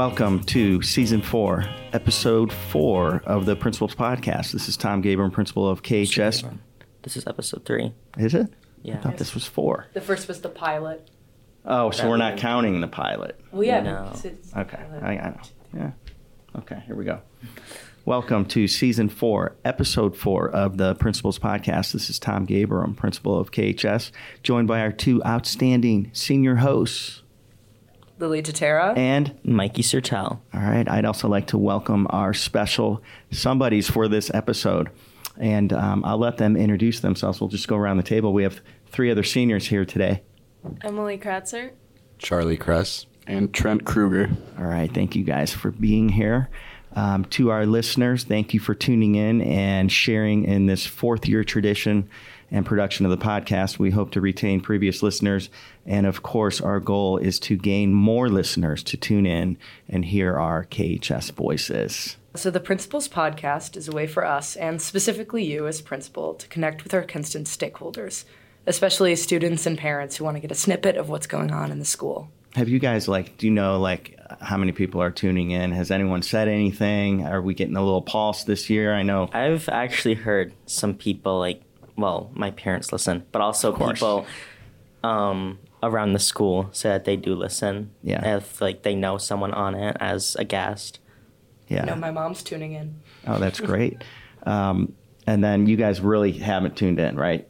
welcome to season four, episode four of the Principals Podcast. This is Tom Gabriel, principal of KHS. This is episode three. Is it? Yeah. I thought this was four. The first was the pilot. Oh, so That we're not counting the pilot. Well, yeah. No. Okay. I, I know. Yeah. Okay, here we go. Welcome to season four, episode four of the Principals Podcast. This is Tom Gabriel, I'm principal of KHS, joined by our two outstanding senior hosts. Lily Tatera. And Mikey Sertel. All right. I'd also like to welcome our special somebodies for this episode. And um, I'll let them introduce themselves. We'll just go around the table. We have three other seniors here today. Emily Kratzer. Charlie Kress. and Trent Kruger. All right. Thank you guys for being here. Um, to our listeners, thank you for tuning in and sharing in this fourth year tradition and production of the podcast. We hope to retain previous listeners. And of course, our goal is to gain more listeners to tune in and hear our KHS voices. So, the Principals Podcast is a way for us, and specifically you as principal, to connect with our constant stakeholders, especially students and parents who want to get a snippet of what's going on in the school. Have you guys like? Do you know like how many people are tuning in? Has anyone said anything? Are we getting a little pulse this year? I know. I've actually heard some people like, well, my parents listen, but also people um, around the school say that they do listen. Yeah. If like they know someone on it as a guest. Yeah. No, my mom's tuning in. oh, that's great. um, and then you guys really haven't tuned in, right?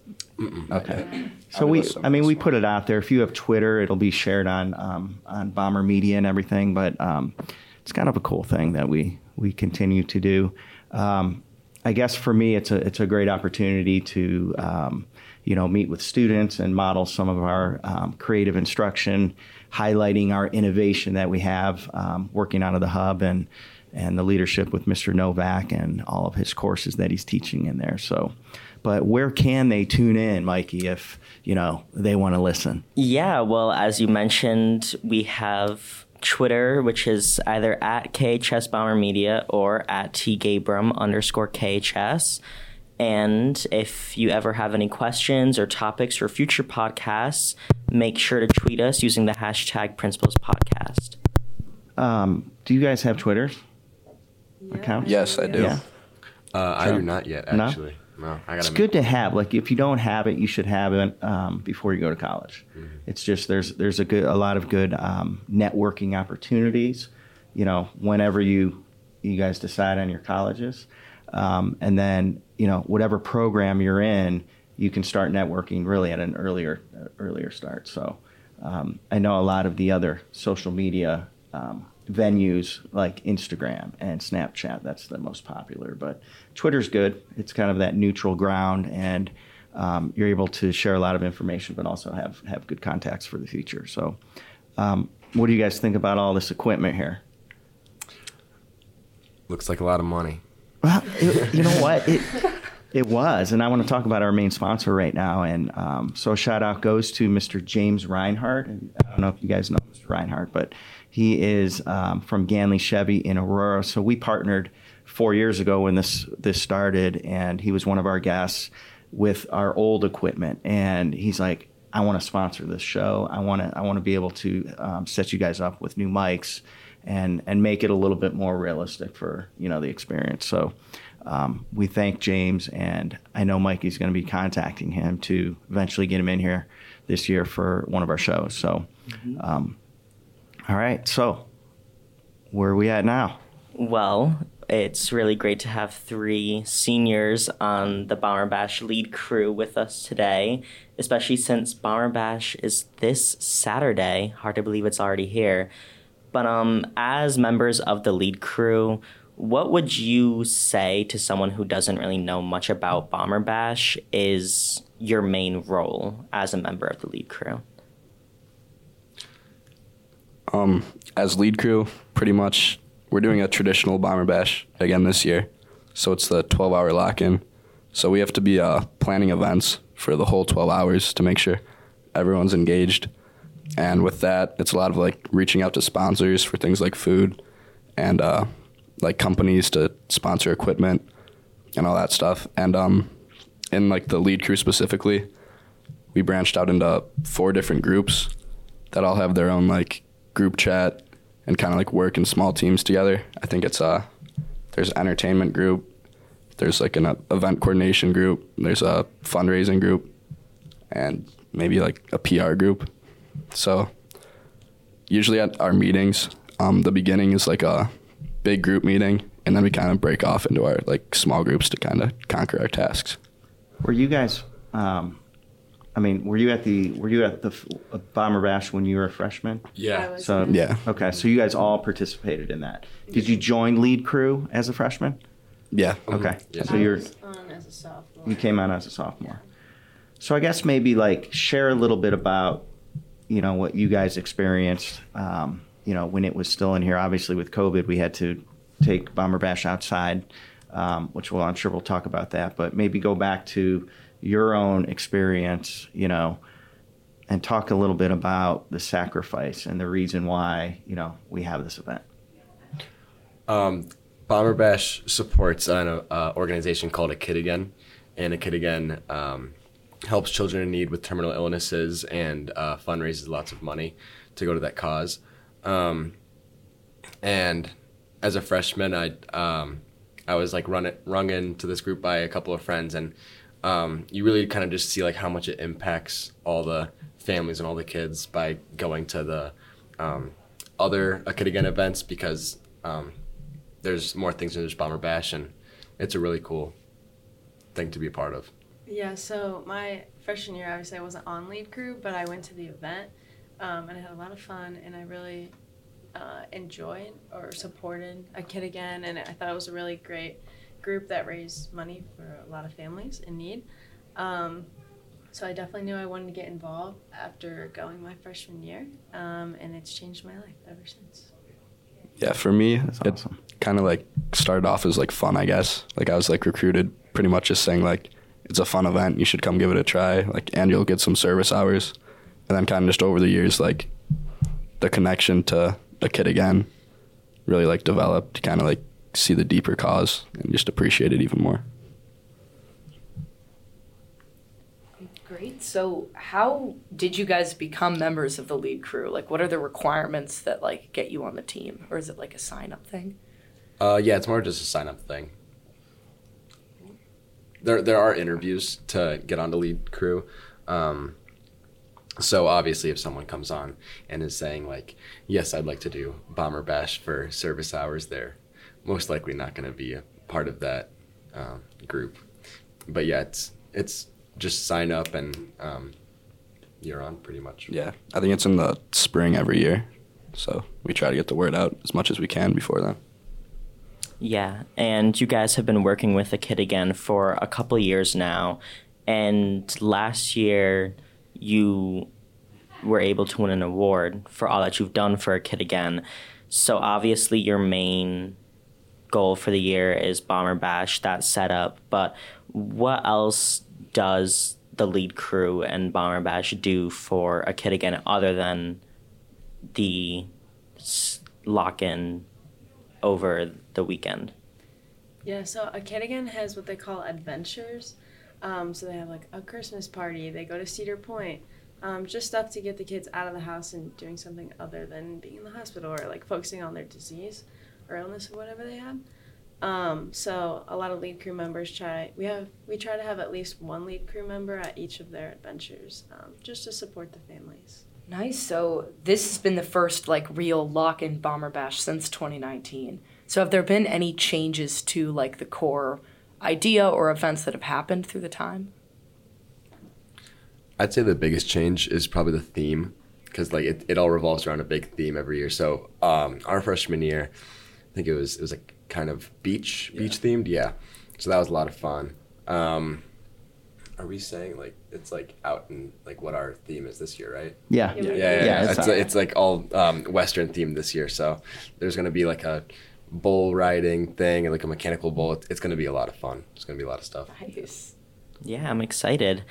Okay. So we, I mean, we put it out there. If you have Twitter, it'll be shared on um, on Bomber Media and everything. But um, it's kind of a cool thing that we we continue to do. Um, I guess for me, it's a it's a great opportunity to um, you know meet with students and model some of our um, creative instruction, highlighting our innovation that we have um, working out of the hub and and the leadership with Mr. Novak and all of his courses that he's teaching in there. So, but where can they tune in, Mikey, if you know they want to listen? Yeah, well, as you mentioned, we have Twitter, which is either at KHS Bomber Media or at T Gabram underscore KHS. And if you ever have any questions or topics for future podcasts, make sure to tweet us using the hashtag Principals Podcast. Um, do you guys have Twitters? Accounts? Yes, I do. Yeah. Uh, I do not yet, actually. No, I gotta. It's good to have. Like if you don't have it, you should have it um, before you go to college. It's just there's there's a good a lot of good um, networking opportunities. You know, whenever you you guys decide on your colleges, um, and then you know whatever program you're in, you can start networking really at an earlier uh, earlier start. So um, I know a lot of the other social media um, venues like Instagram and Snapchat. That's the most popular, but Twitter's good. It's kind of that neutral ground, and um, you're able to share a lot of information, but also have have good contacts for the future. So, um, what do you guys think about all this equipment here? Looks like a lot of money. Well, it, you know what? It it was, and I want to talk about our main sponsor right now. And um, so, a shout out goes to Mr. James Reinhardt. And I don't know if you guys know Mr. Reinhardt, but he is um, from Ganley Chevy in Aurora. So we partnered four years ago when this this started, and he was one of our guests with our old equipment. And he's like, "I want to sponsor this show. I want to I want to be able to um, set you guys up with new mics." and and make it a little bit more realistic for you know the experience. So um, we thank James, and I know Mikey's going to be contacting him to eventually get him in here this year for one of our shows. So, um, all right, so where are we at now? Well, it's really great to have three seniors on the Bomber Bash lead crew with us today, especially since Bomber Bash is this Saturday. Hard to believe it's already here. But um, as members of the lead crew, what would you say to someone who doesn't really know much about Bomber Bash is your main role as a member of the lead crew? Um, as lead crew, pretty much, we're doing a traditional bomber bash again this year. So it's the 12 hour lock in. So we have to be uh, planning events for the whole 12 hours to make sure everyone's engaged. And with that, it's a lot of like reaching out to sponsors for things like food and uh, like companies to sponsor equipment and all that stuff. And um, in like the lead crew specifically, we branched out into four different groups that all have their own like group chat and kind of like work in small teams together. I think it's uh there's entertainment group, there's like an uh, event coordination group, there's a fundraising group, and maybe like a PR group. So usually at our meetings, um, the beginning is like a big group meeting, and then we kind of break off into our like small groups to kind of conquer our tasks. Were you guys? Um, I mean, were you at the were you at the uh, Bomber Bash when you were a freshman? Yeah. So Yeah. Okay, so you guys all participated in that. Did you join lead crew as a freshman? Yeah. Okay, Yes. so you're on as a sophomore. you came on as a sophomore. So I guess maybe like share a little bit about you know what you guys experienced. Um, you know when it was still in here. Obviously with COVID, we had to take Bomber Bash outside, um, which well I'm sure we'll talk about that. But maybe go back to your own experience. You know. And talk a little bit about the sacrifice and the reason why you know we have this event. Um, Bomber Bash supports an uh, organization called A Kid Again, and A Kid Again um, helps children in need with terminal illnesses and uh, fundraises lots of money to go to that cause. Um, and as a freshman, I um, I was like run it, rung into this group by a couple of friends, and um, you really kind of just see like how much it impacts all the families and all the kids by going to the um, other A Kid Again events because um, there's more things than just Bomber Bash, and it's a really cool thing to be a part of. Yeah, so my freshman year, obviously, I wasn't on lead crew, but I went to the event um, and I had a lot of fun, and I really uh, enjoyed or supported a kid again, and I thought it was a really great group that raised money for a lot of families in need. Um, so I definitely knew I wanted to get involved after going my freshman year, um, and it's changed my life ever since. Yeah, for me, That's it awesome. kind of like started off as like fun, I guess. Like I was like recruited pretty much just saying like it's a fun event, you should come give it a try. Like and you'll get some service hours. And then kind of just over the years like the connection to a kid again really like developed to kind of like see the deeper cause and just appreciate it even more. Great. So, how did you guys become members of the lead crew? Like, what are the requirements that like get you on the team, or is it like a sign up thing? Uh, yeah, it's more just a sign up thing. There, there are interviews to get on the lead crew. Um, so obviously, if someone comes on and is saying like, "Yes, I'd like to do Bomber Bash for service hours," they're most likely not going to be a part of that um, group. But yeah, it's it's just sign up and um, you're on pretty much. Yeah, I think it's in the spring every year. So we try to get the word out as much as we can before then. Yeah, and you guys have been working with the kid again for a couple years now. And last year, you were able to win an award for all that you've done for a kid again. So obviously, your main goal for the year is Bomber Bash, that setup. But what else does the lead crew and Bomber Bash do for a kid again other than the lock in over the weekend? Yeah, so a kid again has what they call adventures. Um, so they have like a Christmas party. They go to Cedar Point. Um, just stuff to get the kids out of the house and doing something other than being in the hospital or like focusing on their disease or illness or whatever they have. Um, so a lot of lead crew members try. We have we try to have at least one lead crew member at each of their adventures, um, just to support the families. Nice. So this has been the first like real lock in bomber bash since 2019. So have there been any changes to like the core idea or events that have happened through the time? I'd say the biggest change is probably the theme because like it, it all revolves around a big theme every year. So um, our freshman year, I think it was it was like kind of beach beach themed. Yeah, so that was a lot of fun. Um, are we saying like it's like out in like what our theme is this year, right? Yeah. Yeah, Yeah, yeah, yeah. Yeah, It's, it's- it's, like all um, Western themed this year. So there's gonna be like a bull riding thing and like a mechanical bull. It's, it's gonna be a lot of fun. It's gonna be a lot of stuff. Nice. Yeah, I'm excited.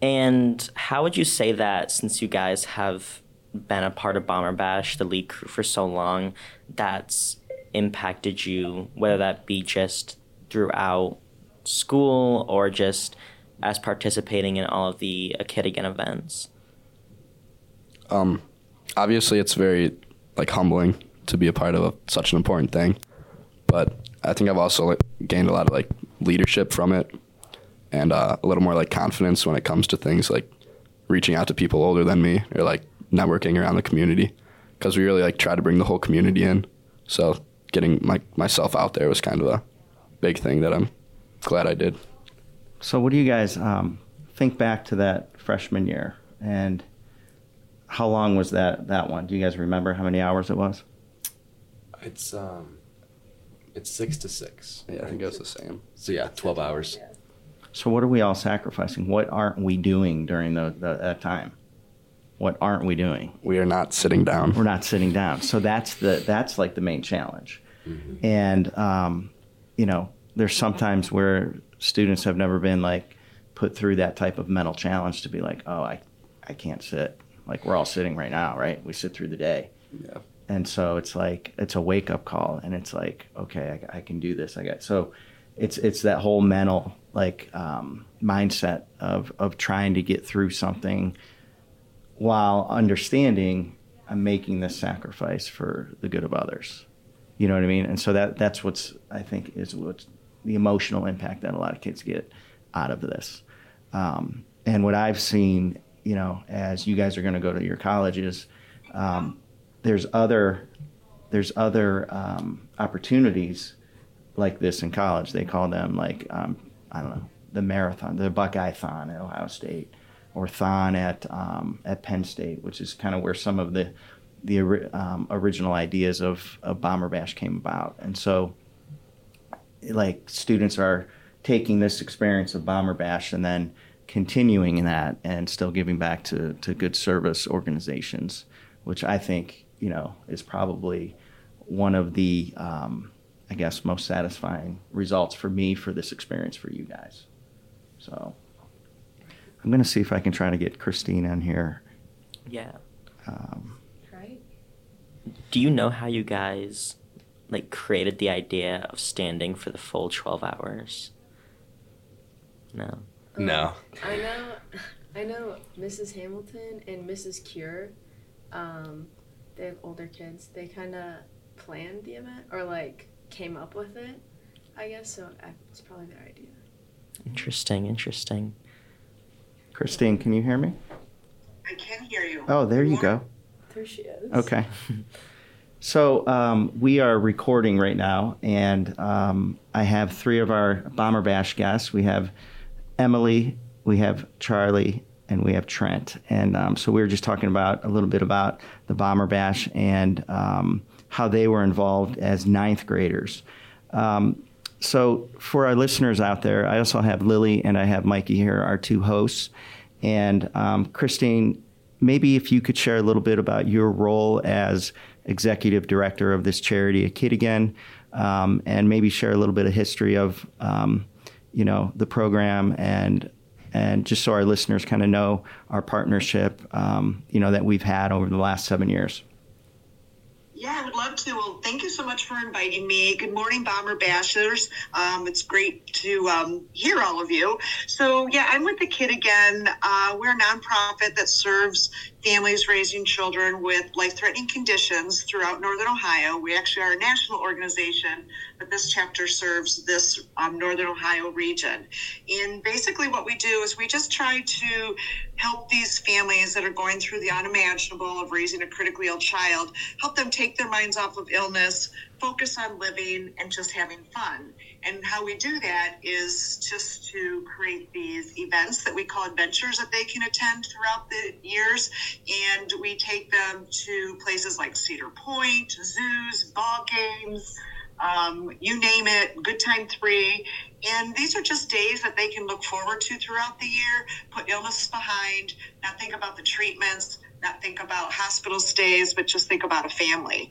And how would you say that since you guys have been a part of Bomber Bash, the lead crew, for so long, that's impacted you, whether that be just throughout school or just as participating in all of the A Kid Again events? Um, obviously, it's very like humbling to be a part of a, such an important thing. But I think I've also like, gained a lot of like leadership from it, and uh, a little more like confidence when it comes to things like reaching out to people older than me or like networking around the community because we really like try to bring the whole community in. So getting my, myself out there was kind of a big thing that I'm glad I did. So, what do you guys um, think back to that freshman year and how long was that that one? Do you guys remember how many hours it was? It's um, it's six to six. Yeah, I think it was the same. So yeah, twelve hours. So, what are we all sacrificing? What aren't we doing during the, the that time? What aren't we doing? We are not sitting down. We're not sitting down. So that's the that's like the main challenge. Mm-hmm. And um, you know, there's sometimes where students have never been like put through that type of mental challenge to be like, oh, I, I can't sit. Like we're all sitting right now, right? We sit through the day. Yeah. And so it's like it's a wake up call, and it's like, okay, I, I can do this. I got so it's it's that whole mental like um, mindset of of trying to get through something while understanding I'm making this sacrifice for the good of others. You know what I mean? And so that that's what's I think is what's the emotional impact that a lot of kids get out of this. Um, and what I've seen, you know, as you guys are going to go to your colleges, um, there's other there's other um, opportunities like this in college. They call them like um, I don't know the marathon, the Buckeye Thon at Ohio State, Thon at um, at Penn State, which is kind of where some of the the um, original ideas of, of Bomber Bash came about. And so, like students are taking this experience of Bomber Bash and then continuing that and still giving back to, to good service organizations, which I think you know is probably one of the um, I guess most satisfying results for me for this experience for you guys. So I'm going to see if I can try to get Christine in here. Yeah. Um, Right? Do you know how you guys like created the idea of standing for the full 12 hours? No. No. I know, I know Mrs. Hamilton and Mrs. Cure. Um, they have older kids. They kind of planned the event or like came up with it. I guess so. It's probably their idea. Interesting, interesting. Christine, can you hear me? I can hear you. Oh, there you go. There she is. Okay. So um, we are recording right now, and um, I have three of our Bomber Bash guests. We have Emily, we have Charlie, and we have Trent. And um, so we were just talking about a little bit about the Bomber Bash and um, how they were involved as ninth graders. Um, so for our listeners out there, I also have Lily and I have Mikey here, our two hosts. And um, Christine, maybe if you could share a little bit about your role as executive director of this charity, A Kid Again, um, and maybe share a little bit of history of, um, you know, the program and and just so our listeners kind of know our partnership, um, you know, that we've had over the last seven years. Yeah, I would love to. Well, thank you so much for inviting me. Good morning, Bomber Bashers. Um, it's great to um, hear all of you. So, yeah, I'm with the Kid Again. Uh, we're a nonprofit that serves families raising children with life threatening conditions throughout Northern Ohio. We actually are a national organization, but this chapter serves this um, Northern Ohio region. And basically, what we do is we just try to help these families that are going through the unimaginable of raising a critically ill child, help them take their minds off of illness, focus on living, and just having fun. And how we do that is just to create these events that we call adventures that they can attend throughout the years. And we take them to places like Cedar Point, zoos, ball games, um, you name it, Good Time Three. And these are just days that they can look forward to throughout the year, put illness behind, not think about the treatments, not think about hospital stays, but just think about a family.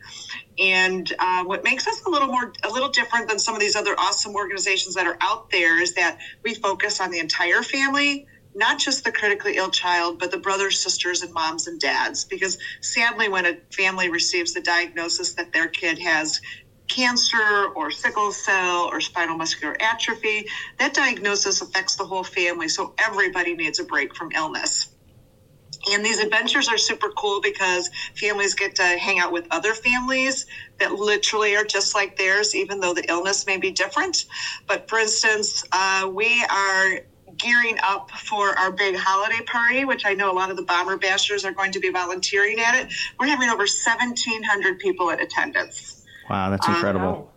And uh, what makes us a little more, a little different than some of these other awesome organizations that are out there is that we focus on the entire family, not just the critically ill child, but the brothers, sisters, and moms and dads. Because sadly, when a family receives the diagnosis that their kid has cancer or sickle cell or spinal muscular atrophy, that diagnosis affects the whole family. So everybody needs a break from illness. And these adventures are super cool because families get to hang out with other families that literally are just like theirs, even though the illness may be different. But for instance, uh, we are gearing up for our big holiday party, which I know a lot of the Bomber Bashers are going to be volunteering at it. We're having over 1,700 people in attendance. Wow, that's incredible.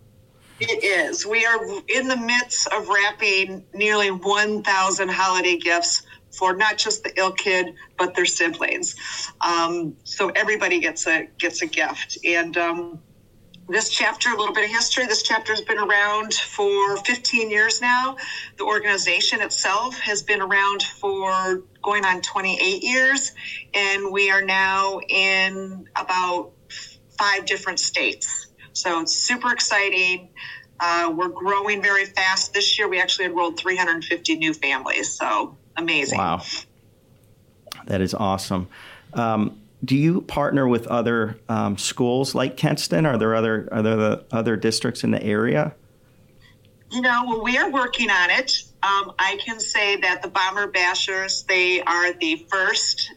It is. We are in the midst of wrapping nearly 1,000 holiday gifts for not just the ill kid but their siblings. Um, so everybody gets a gets a gift. And um, this chapter, a little bit of history. This chapter has been around for 15 years now. The organization itself has been around for going on 28 years, and we are now in about five different states. So it's super exciting. Uh, we're growing very fast. This year, we actually enrolled 350 new families. So amazing. Wow. That is awesome. Um, do you partner with other um, schools like Kenston? Are there other are there the other districts in the area? You know, well, we are working on it. Um, I can say that the Bomber Bashers they are the first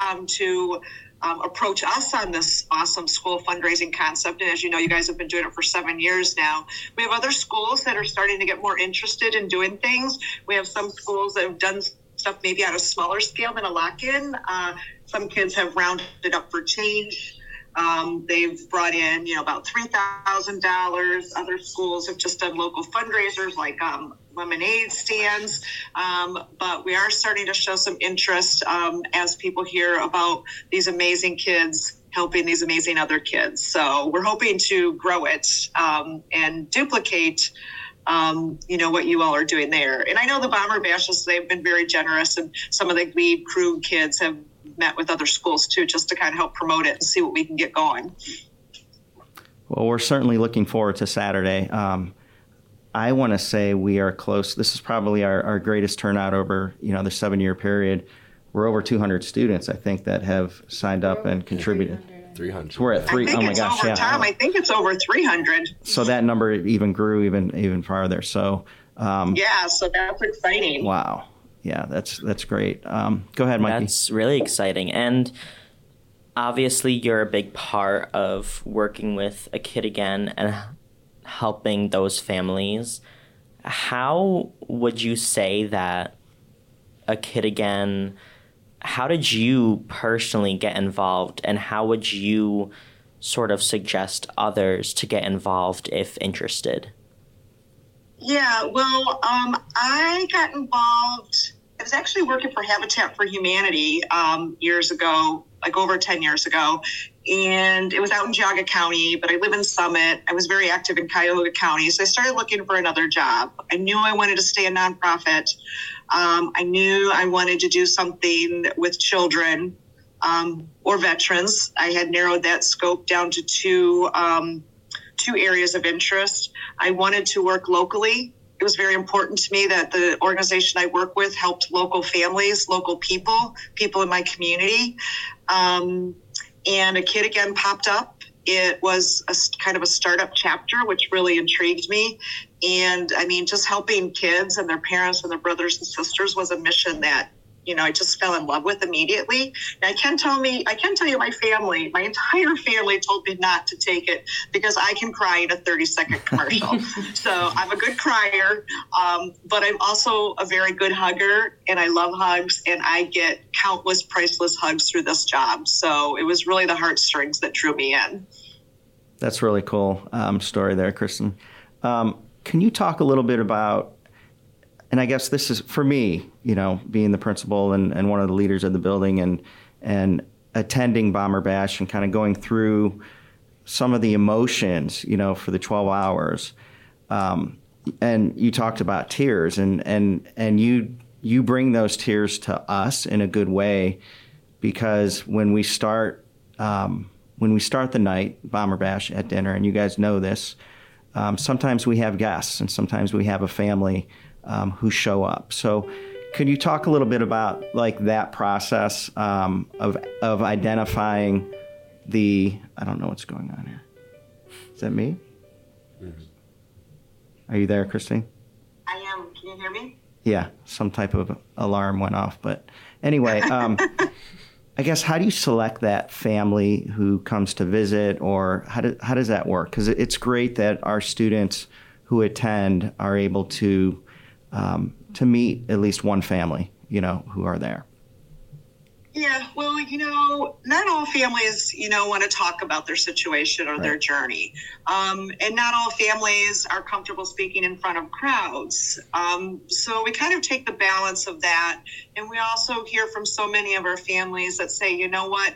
um, to um, approach us on this awesome school fundraising concept. And as you know, you guys have been doing it for seven years now. We have other schools that are starting to get more interested in doing things. We have some schools that have done stuff maybe on a smaller scale than a lock in. Uh, some kids have rounded up for change. Um, they've brought in, you know, about three thousand dollars. Other schools have just done local fundraisers like um, lemonade stands. Um, but we are starting to show some interest um, as people hear about these amazing kids helping these amazing other kids. So we're hoping to grow it um, and duplicate. Um, you know what you all are doing there, and I know the Bomber Bashes. They've been very generous, and some of the lead crew kids have met with other schools too, just to kind of help promote it and see what we can get going. Well, we're certainly looking forward to Saturday. Um, I want to say we are close. This is probably our, our greatest turnout over you know the seven year period. We're over 200 students, I think, that have signed up and contributed. 300. So we're at three. I think oh my it's gosh, over yeah. time. I think it's over 300. So that number even grew even even farther. So um, Yeah, so that's exciting. wow, yeah, that's that's great. Um, go ahead, Mike. That's really exciting. And obviously, you're a big part of working with a kid again and helping those families. How would you say that a kid again? How did you personally get involved, and how would you sort of suggest others to get involved if interested? Yeah, well, um, I got involved. I was actually working for Habitat for Humanity um, years ago, like over 10 years ago. And it was out in Geauga County, but I live in Summit. I was very active in Cuyahoga County. So I started looking for another job. I knew I wanted to stay a nonprofit. Um, I knew I wanted to do something with children um, or veterans. I had narrowed that scope down to two um, two areas of interest. I wanted to work locally. It was very important to me that the organization I work with helped local families, local people, people in my community. Um, and a kid again popped up. It was a kind of a startup chapter, which really intrigued me. And I mean, just helping kids and their parents and their brothers and sisters was a mission that you know I just fell in love with immediately. And I can tell me, I can tell you, my family, my entire family told me not to take it because I can cry in a thirty second commercial. so I'm a good crier, um, but I'm also a very good hugger, and I love hugs, and I get countless priceless hugs through this job. So it was really the heartstrings that drew me in. That's really cool um, story there, Kristen. Um, can you talk a little bit about, and I guess this is for me, you know, being the principal and, and one of the leaders of the building and and attending Bomber Bash and kind of going through some of the emotions, you know, for the 12 hours. Um, and you talked about tears and, and, and you, you bring those tears to us in a good way because when we start, um, when we start the night bomber bash at dinner, and you guys know this, um, sometimes we have guests and sometimes we have a family um, who show up. So, could you talk a little bit about like that process um, of of identifying the? I don't know what's going on here. Is that me? Are you there, Christine? I am. Can you hear me? Yeah, some type of alarm went off. But anyway, um, I guess how do you select that family who comes to visit, or how, do, how does that work? Because it's great that our students who attend are able to um, to meet at least one family, you know, who are there. Yeah, well, you know, not all families, you know, want to talk about their situation or right. their journey. Um, and not all families are comfortable speaking in front of crowds. Um, so we kind of take the balance of that. And we also hear from so many of our families that say, you know what,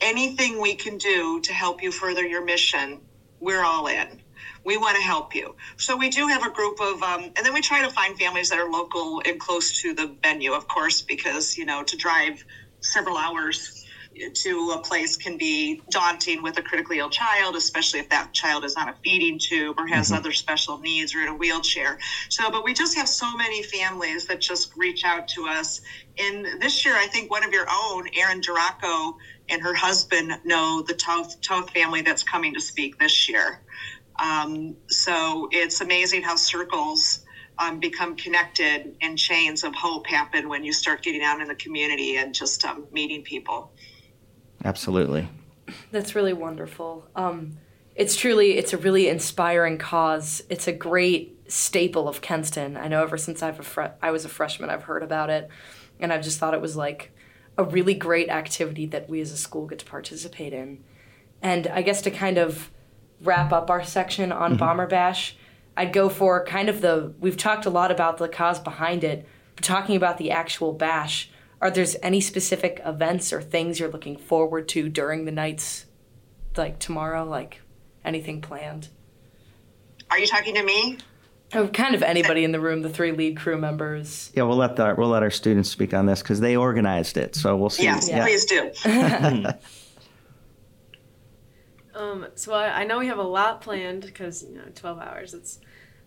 anything we can do to help you further your mission, we're all in. We want to help you. So we do have a group of, um, and then we try to find families that are local and close to the venue, of course, because, you know, to drive several hours to a place can be daunting with a critically ill child, especially if that child is on a feeding tube or has mm-hmm. other special needs or in a wheelchair. So, but we just have so many families that just reach out to us. And this year, I think one of your own, Erin Duraco, and her husband know the Toth, Toth family that's coming to speak this year. Um, so it's amazing how circles um, become connected and chains of hope happen when you start getting out in the community and just um, meeting people. Absolutely. That's really wonderful. Um, it's truly, it's a really inspiring cause. It's a great staple of Kenston. I know ever since I've a fre- I was a freshman, I've heard about it, and I've just thought it was like a really great activity that we as a school get to participate in. And I guess to kind of wrap up our section on mm-hmm. Bomber Bash, I'd go for kind of the we've talked a lot about the cause behind it, but talking about the actual bash. Are there any specific events or things you're looking forward to during the nights, like tomorrow? Like anything planned? Are you talking to me? Oh, kind of anybody in the room, the three lead crew members. Yeah, we'll let the, we'll let our students speak on this because they organized it. So we'll see. Yes, yeah. please do. Um, so I, I, know we have a lot planned because you know 12 hours. It's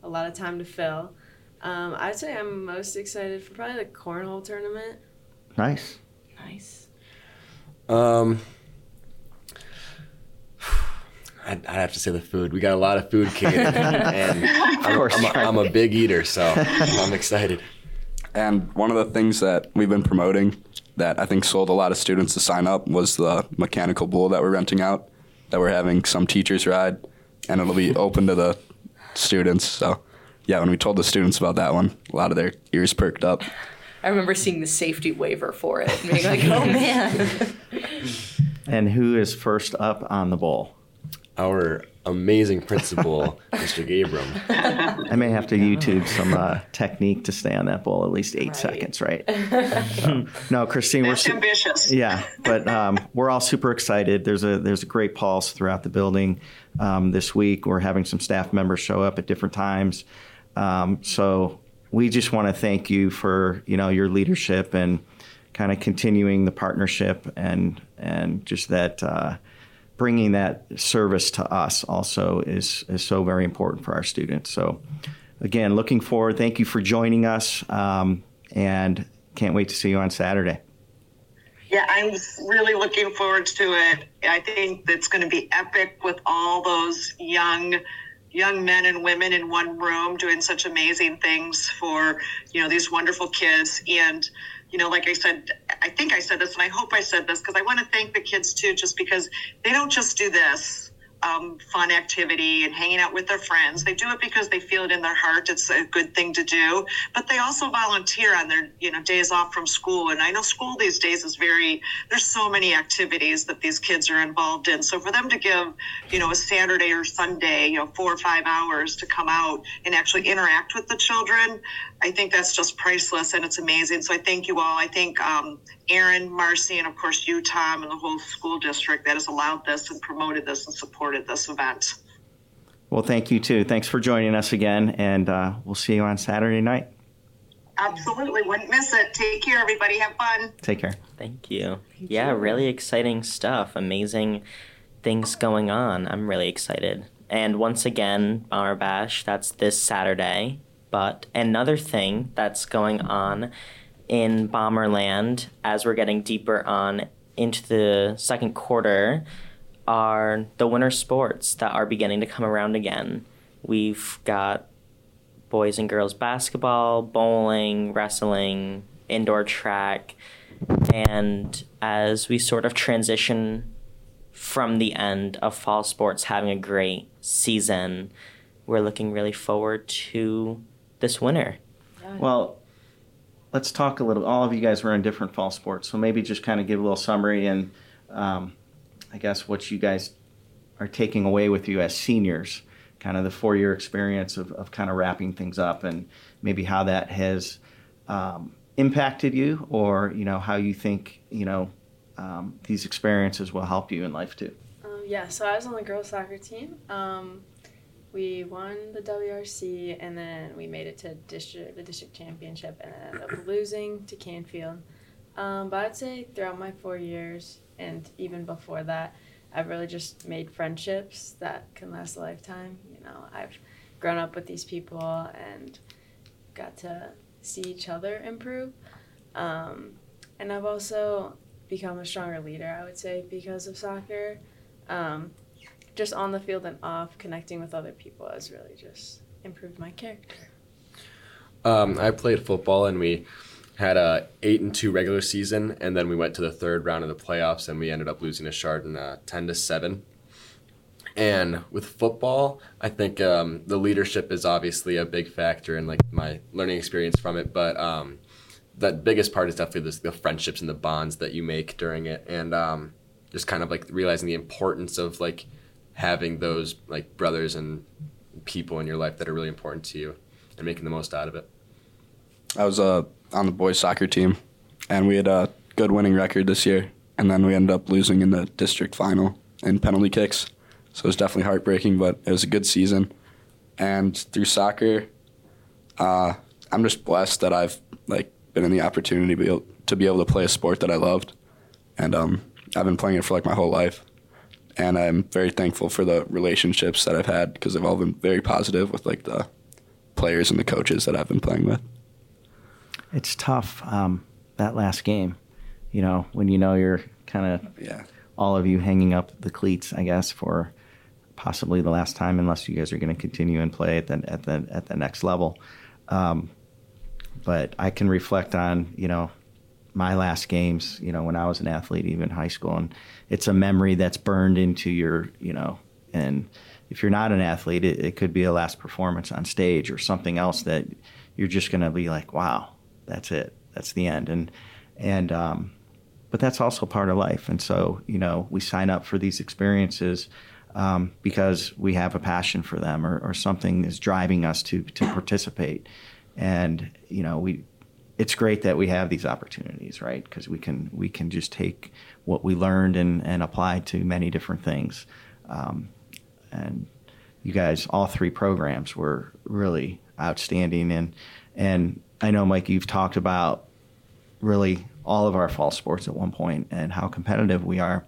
a lot of time to fill. Um, I'd say I'm most excited for probably the cornhole tournament. Nice. Nice. Um, I'd, I'd, have to say the food. We got a lot of food kicking, and I'm, I'm, a, I'm a big eater, so I'm excited. And one of the things that we've been promoting that I think sold a lot of students to sign up was the mechanical bull that we're renting out that we're having some teachers ride, and it'll be open to the students. So, yeah, when we told the students about that one, a lot of their ears perked up. I remember seeing the safety waiver for it and being like, oh man. and who is first up on the bowl? Our amazing principal, Mr. Gabram. I may have to YouTube some uh, technique to stay on that ball at least eight right. seconds, right? so, no, Christine, That's we're su- ambitious. Yeah, but um, we're all super excited. There's a there's a great pulse throughout the building um, this week. We're having some staff members show up at different times, um, so we just want to thank you for you know your leadership and kind of continuing the partnership and and just that. Uh, bringing that service to us also is, is so very important for our students. So, again, looking forward. Thank you for joining us, um, and can't wait to see you on Saturday. Yeah, I'm really looking forward to it. I think it's going to be epic with all those young young men and women in one room doing such amazing things for you know these wonderful kids and you know, like I said, I think I said this, and I hope I said this because I want to thank the kids too, just because they don't just do this um, fun activity and hanging out with their friends. They do it because they feel it in their heart. It's a good thing to do. But they also volunteer on their you know days off from school. And I know school these days is very there's so many activities that these kids are involved in. So for them to give you know a Saturday or Sunday you know four or five hours to come out and actually interact with the children, I think that's just priceless and it's amazing. So I thank you all. I thank um, Aaron, Marcy, and of course you, Tom, and the whole school district that has allowed this and promoted this and supported this event. Well, thank you too. Thanks for joining us again, and uh, we'll see you on Saturday night. Absolutely. Wouldn't miss it. Take care, everybody. Have fun. Take care. Thank you. Thank yeah, you. really exciting stuff. Amazing things going on. I'm really excited. And once again, Bomber Bash, that's this Saturday. But another thing that's going on in Bomberland as we're getting deeper on into the second quarter are the winter sports that are beginning to come around again. We've got boys and girls basketball, bowling, wrestling, indoor track, And as we sort of transition from the end of fall sports having a great season, we're looking really forward to this winter. Well, let's talk a little. All of you guys were in different fall sports, so maybe just kind of give a little summary and um, I guess what you guys are taking away with you as seniors, kind of the four year experience of, of kind of wrapping things up and maybe how that has um, impacted you or, you know, how you think, you know, um, these experiences will help you in life too. Um, yeah, so I was on the girls soccer team. We won the WRC and then we made it to district the district championship and ended up losing to Canfield. Um, but I'd say throughout my four years and even before that, I've really just made friendships that can last a lifetime. You know, I've grown up with these people and got to see each other improve. Um, and I've also become a stronger leader, I would say, because of soccer. Um, just on the field and off, connecting with other people has really just improved my character. Um, I played football and we had a eight and two regular season, and then we went to the third round of the playoffs, and we ended up losing to Chardon uh, ten to seven. And with football, I think um, the leadership is obviously a big factor in like my learning experience from it. But um, the biggest part is definitely the, the friendships and the bonds that you make during it, and um, just kind of like realizing the importance of like having those like brothers and people in your life that are really important to you, and making the most out of it. I was uh, on the boys soccer team, and we had a good winning record this year. And then we ended up losing in the district final in penalty kicks. So it was definitely heartbreaking, but it was a good season. And through soccer, uh, I'm just blessed that I've like been in the opportunity to be able to, play a sport that I loved, and um, I've been playing it for like my whole life. And I'm very thankful for the relationships that I've had because they've all been very positive with like the players and the coaches that I've been playing with it's tough um, that last game. You know, when you know you're kind of yeah. all of you hanging up the cleats, I guess, for possibly the last time, unless you guys are going to continue and play at the at the at the next level. Um, but I can reflect on you know my last games, you know, when I was an athlete, even in high school, and it's a memory that's burned into your, you know, and if you're not an athlete, it, it could be a last performance on stage or something else that you're just going to be like, wow, that's it. That's the end. And and um, but that's also part of life. And so you know we sign up for these experiences um, because we have a passion for them or, or something is driving us to to participate. And you know we it's great that we have these opportunities, right? Because we can we can just take what we learned and, and apply to many different things. Um, and you guys, all three programs were really outstanding, and and I know, Mike, you've talked about really all of our fall sports at one point and how competitive we are.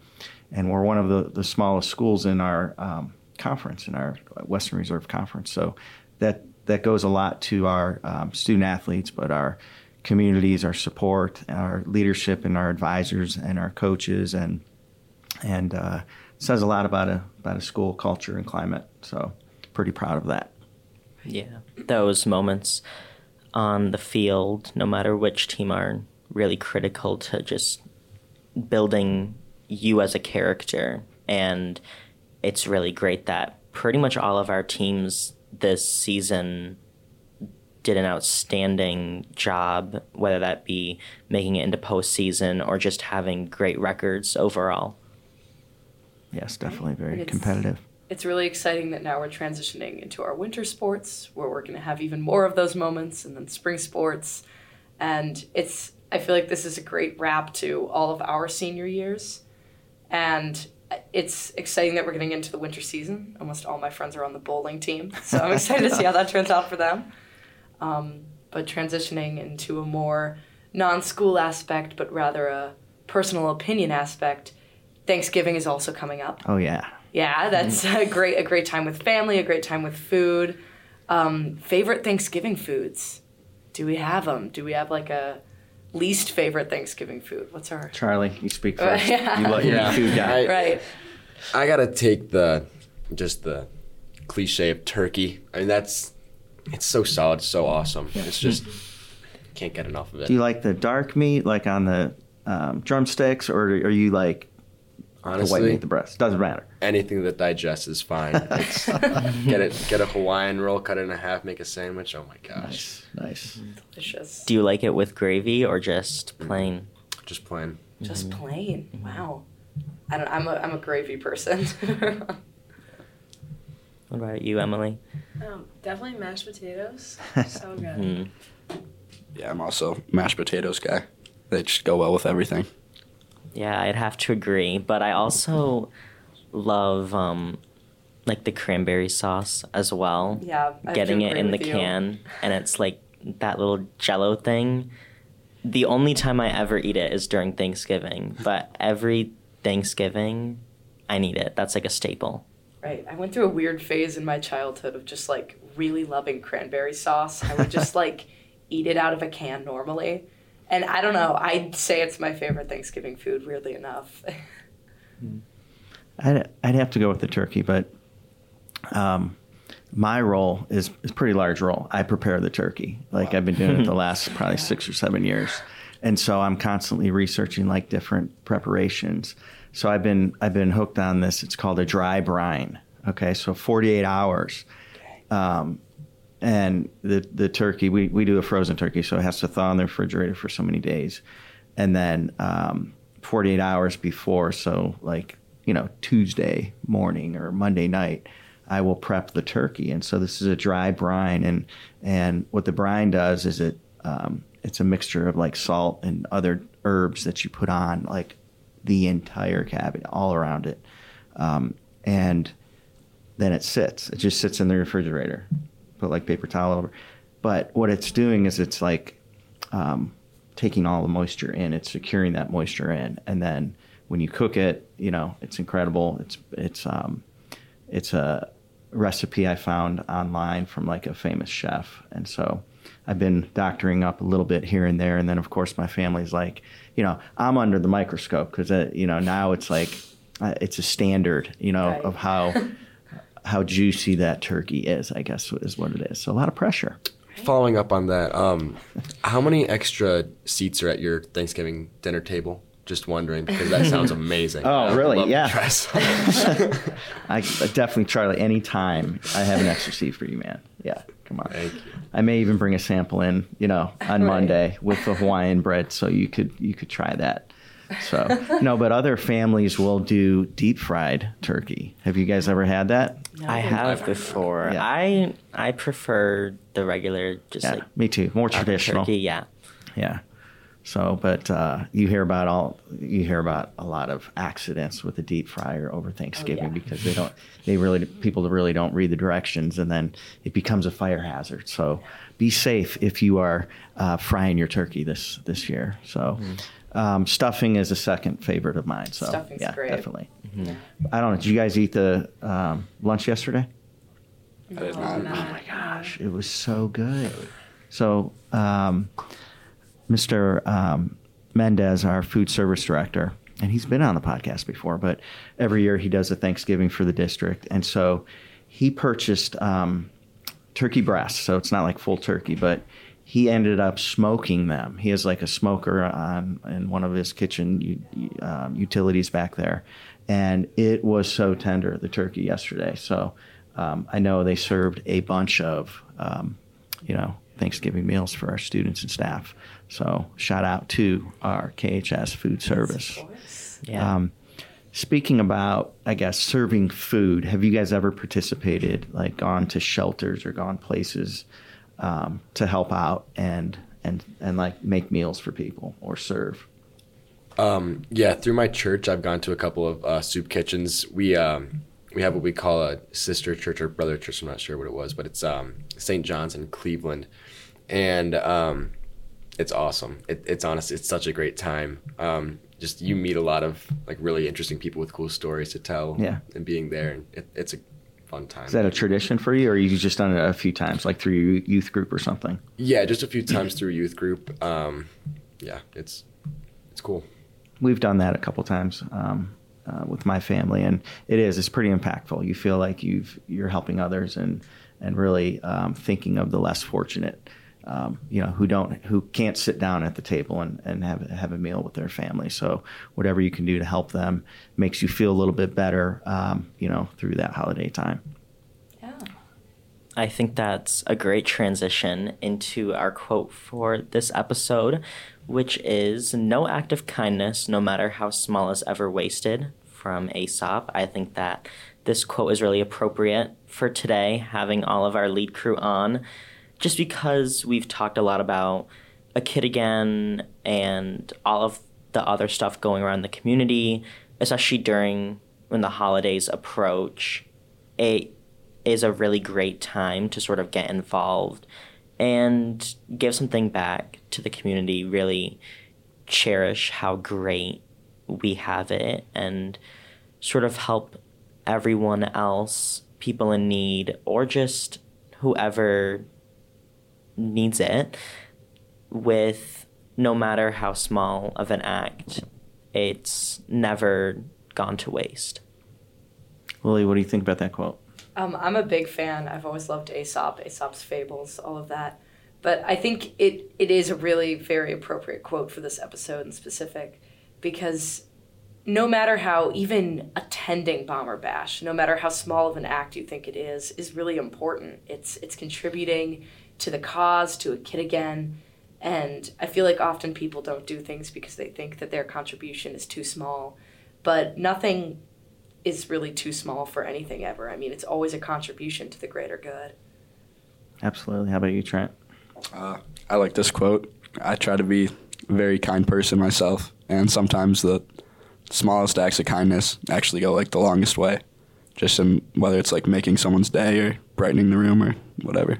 And we're one of the, the smallest schools in our um, conference, in our Western Reserve Conference. So that, that goes a lot to our um, student athletes, but our communities, our support, our leadership, and our advisors and our coaches, and and uh, says a lot about a about a school culture and climate. So pretty proud of that. Yeah, those moments on the field, no matter which team, are really critical to just building you as a character. And it's really great that pretty much all of our teams this season did an outstanding job, whether that be making it into postseason or just having great records overall. Yes, definitely very it's, competitive. it's really exciting that now we're transitioning into our winter sports where we're going to have even more of those moments and then spring sports. And it's i feel like this is a great wrap to all of our senior years. And it's exciting that we're getting into the winter season. Almost all my friends are on the bowling team so i'm excited to see how that turns out for them um, but transitioning into a more non-school aspect but rather a personal opinion aspect thanksgiving is also coming up oh yeah yeah, that's a great a great time with family, a great time with food. Um, favorite Thanksgiving foods? Do we have them? Do we have like a least favorite Thanksgiving food? What's our Charlie? You speak first. yeah. You love yeah. food guy, I, right? I gotta take the just the cliche of turkey. I mean, that's it's so solid, so awesome. Yeah. It's just can't get enough of it. Do you like the dark meat, like on the um, drumsticks, or are you like the white Honestly, meat, the breast? Doesn't matter. anything that digests is fine. It's, get it, get a Hawaiian roll, cut it in half, make a sandwich. Oh my gosh, Nice, nice. Delicious. Do you like it with gravy or just plain? just plain. Just plain. Wow. I don't. I'm a I'm a gravy person. What about you, Emily? Um, definitely mashed potatoes. So good. Hmm. Yeah, I'm also mashed potatoes guy. They just go well with everything. Yeah, I'd have to agree, but I also love um, like the cranberry sauce as well. yeah. I Getting it in the you. can, and it's like that little Jello thing. The only time I ever eat it is during Thanksgiving, but every Thanksgiving, I need it. That's like a staple. Right. I went through a weird phase in my childhood of just like really loving cranberry sauce. I would just like eat it out of a can normally. And I don't know, I'd say it's my favorite Thanksgiving food, weirdly enough. I'd, I'd have to go with the turkey, but um, my role is is a pretty large role. I prepare the turkey. Like I've been doing it the last probably six or seven years, and so I'm constantly researching like different preparations. So I've been I've been hooked on this. It's called a dry brine. Okay, so 48 hours. Um, and the the turkey we, we do a frozen turkey so it has to thaw in the refrigerator for so many days and then um, 48 hours before so like you know tuesday morning or monday night i will prep the turkey and so this is a dry brine and and what the brine does is it um, it's a mixture of like salt and other herbs that you put on like the entire cabinet all around it um, and then it sits it just sits in the refrigerator put like paper towel over. But what it's doing is it's like um, taking all the moisture in. It's securing that moisture in, and then when you cook it, you know it's incredible. It's it's um, it's a recipe I found online from like a famous chef, and so I've been doctoring up a little bit here and there, and then of course my family's like, you know, I'm under the microscope because uh, you know now it's like uh, it's a standard, you know, Right. of how how juicy that turkey is. I guess is what it is. So a lot of pressure. Following up on that, um, how many extra seats are at your Thanksgiving dinner table? Just wondering because that sounds amazing. Oh, really? Yeah. I, I definitely Charlie. Anytime I have an extra seat for you, man. Yeah, come on. Thank you. I may even bring a sample in, you know, on Right. Monday with the Hawaiian bread, so you could you could try that. So no, but other families will do deep fried turkey. Have you guys ever had that? I have before. Yeah. I I prefer the regular, just Yeah, like me too. More traditional. turkey. Yeah. Yeah. So, but uh, you hear about all you hear about a lot of accidents with the deep fryer over Thanksgiving yeah. because they don't they really people really don't read the directions and then it becomes a fire hazard. So, be safe if you are uh, frying your turkey this this year. So, um, stuffing is a second favorite of mine. So, Stuffing's yeah, great. definitely. I don't know. Did you guys eat the um, lunch yesterday? I did not. Oh my gosh, it was so good. So, um, Mr. Um, Mendez, our food service director, and he's been on the podcast before, but every year he does a Thanksgiving for the district. And so he purchased um, turkey breasts. So it's not like full turkey, but he ended up smoking them. He has like a smoker on in one of his kitchen um, utilities back there. And it was so tender, the turkey yesterday. So um, I know they served a bunch of, um, you know, Thanksgiving meals for our students and staff. So shout out to our KHS food service. Yeah. Um, speaking about, I guess, serving food, have you guys ever participated, like gone to shelters or gone places um, to help out and and and like make meals for people or serve? Um, yeah, through my church, I've gone to a couple of uh, soup kitchens. We um, we have what we call a sister church or brother church. I'm not sure what it was, but it's um, St. John's in Cleveland, and um, it's awesome. It, it's honest. It's such a great time. Um, just you meet a lot of like really interesting people with cool stories to tell. Yeah. and being there, and it, it's a fun time. Is that a tradition for you, or you just done it a few times, like through your youth group or something? yeah, just a few times through youth group. Um, yeah, it's it's cool. We've done that a couple times um, uh, with my family, and it is it's pretty impactful. You feel like you've you're helping others and and really um, thinking of the less fortunate. Um, you know, who don't, who can't sit down at the table and, and have, have a meal with their family. So whatever you can do to help them makes you feel a little bit better, um, you know, through that holiday time. Yeah. I think that's a great transition into our quote for this episode, which is No act of kindness, no matter how small, is ever wasted from Aesop. I think that this quote is really appropriate for today, having all of our lead crew on just because we've talked a lot about a kid again and all of the other stuff going around the community, especially during when the holidays approach, it is a really great time to sort of get involved and give something back to the community, really cherish how great we have it and sort of help everyone else, people in need, or just whoever needs it with no matter how small of an act, it's never gone to waste. Lily, what do you think about that quote? Um, I'm a big fan. I've always loved Aesop, Aesop's fables, all of that. But I think it, it is a really very appropriate quote for this episode in specific because no matter how even attending Bomber Bash, no matter how small of an act you think it is, is really important. It's it's contributing to the cause, to a kid again. And I feel like often people don't do things because they think that their contribution is too small. But nothing is really too small for anything ever. I mean, it's always a contribution to the greater good. Absolutely. How about you, Trent? Uh, I like this quote. I try to be a very kind person myself, and sometimes the smallest acts of kindness actually go like the longest way. Just in whether it's like making someone's day or brightening the room or whatever.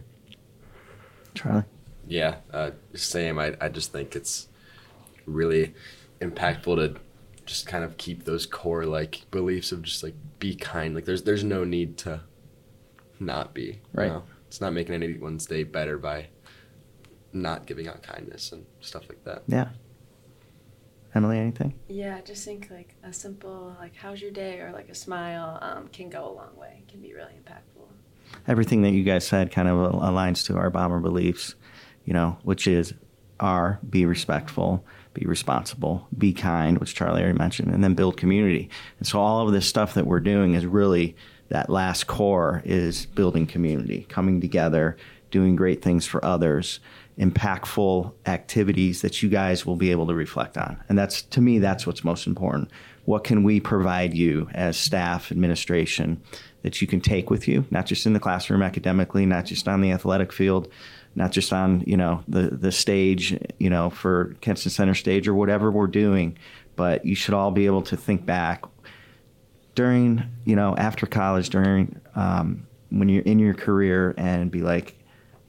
Charlie? Yeah, uh, same. I, I just think it's really impactful to just kind of keep those core like beliefs of just like be kind. Like there's there's no need to not be. you Right. know? It's not making anyone's day better by not giving out kindness and stuff like that. Yeah. Emily, anything? Yeah, I just think like a simple like "How's your day?" or like a smile um, can go a long way. Can be really impactful. Everything that you guys said kind of aligns to our bomber beliefs, you know, which is are be respectful, be responsible, be kind, which Charlie already mentioned, and then build community. And so all of this stuff that we're doing is really that last core is building community, coming together, doing great things for others, impactful activities that you guys will be able to reflect on. And that's to me that's what's most important. What can we provide you as staff, administration that you can take with you, not just in the classroom academically, not just on the athletic field, not just on, you know, the the stage, you know, for Kenston Center stage or whatever we're doing, but you should all be able to think back during, you know, after college, during um, when you're in your career and be like,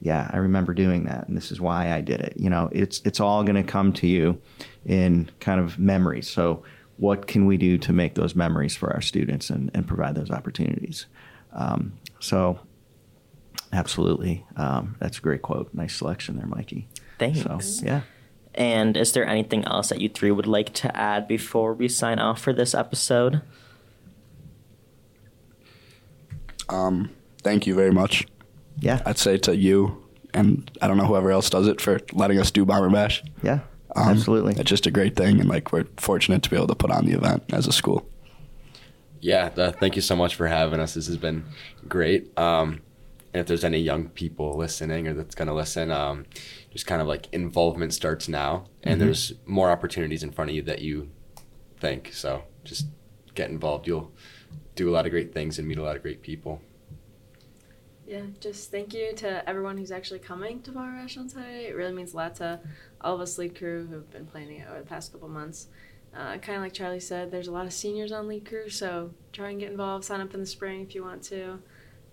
yeah, I remember doing that, and this is why I did it. You know, it's it's all going to come to you in kind of memories. So, what can we do to make those memories for our students and, and provide those opportunities? Um, so, absolutely, um, that's a great quote. Nice selection there, Mikey. Thanks. So, yeah. And is there anything else that you three would like to add before we sign off for this episode? Um, thank you very much. Yeah. I'd say to you and I don't know whoever else does it for letting us do Bomber Bash. Yeah. Um, absolutely. It's just a great thing, and like we're fortunate to be able to put on the event as a school. Yeah, uh, thank you so much for having us. This has been great. Um, and if there's any young people listening or that's going to listen, um, just kind of like involvement starts now, and Mhm. there's more opportunities in front of you that you think. So just get involved. You'll do a lot of great things and meet a lot of great people. Yeah, just thank you to everyone who's actually coming to Bomber Bash on Saturday. It really means a lot to all of us lead crew who've been planning it over the past couple months. Uh, kind of like Charlie said, there's a lot of seniors on lead crew, so try and get involved. Sign up in the spring if you want to.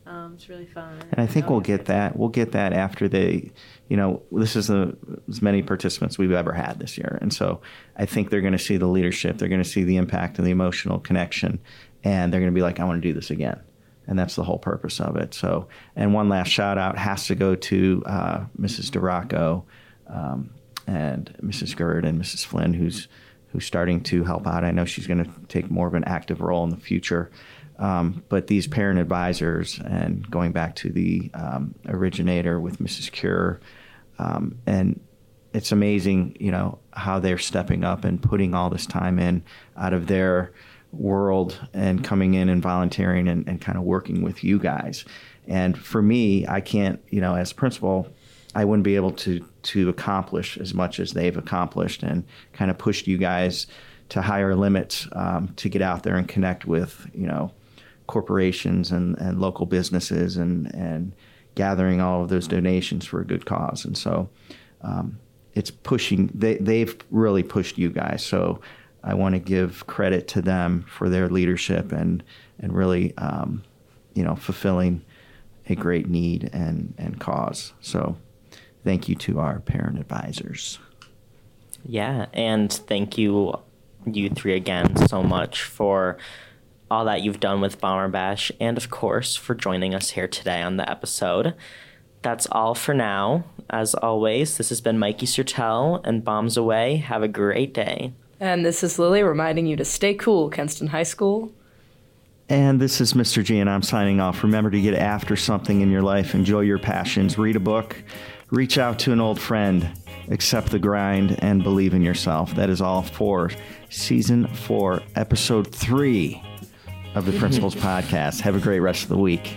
Um, it's really fun. And I think we'll get that. We'll get that after they, you know, this is the as many participants we've ever had this year, and so I think they're going to see the leadership, they're going to see the impact and the emotional connection, and they're going to be like, I want to do this again, and that's the whole purpose of it. So, and one last shout out has to go to uh, Mrs. Duraco um, and Mrs. Gerd and Mrs. Flynn, who's who's starting to help out. I know she's going to take more of an active role in the future. Um, but these parent advisors, and going back to the um, originator with Mrs. Cure, um, and it's amazing, you know, how they're stepping up and putting all this time in out of their world and coming in and volunteering and, and kind of working with you guys. And for me, I can't, you know, as principal, I wouldn't be able to to accomplish as much as they've accomplished and kind of pushed you guys to higher limits um, to get out there and connect with, you know, corporations and, and local businesses and, and gathering all of those donations for a good cause. And so um, it's pushing, they, they've really pushed you guys. So I want to give credit to them for their leadership and, and really, um, you know, fulfilling a great need and, and cause. So thank you to our parent advisors. Yeah, and thank you, you three again, so much for all that you've done with Bomber Bash, and of course, for joining us here today on the episode. That's all for now. As always, this has been Mikey Sertel and Bombs Away. Have a great day. And this is Lily reminding you to stay cool, Kenston High School. And this is Mr. G, and I'm signing off. Remember to get after something in your life, enjoy your passions, read a book, reach out to an old friend, accept the grind, and believe in yourself. That is all for season four, episode three of the Principals Podcast. Have a great rest of the week.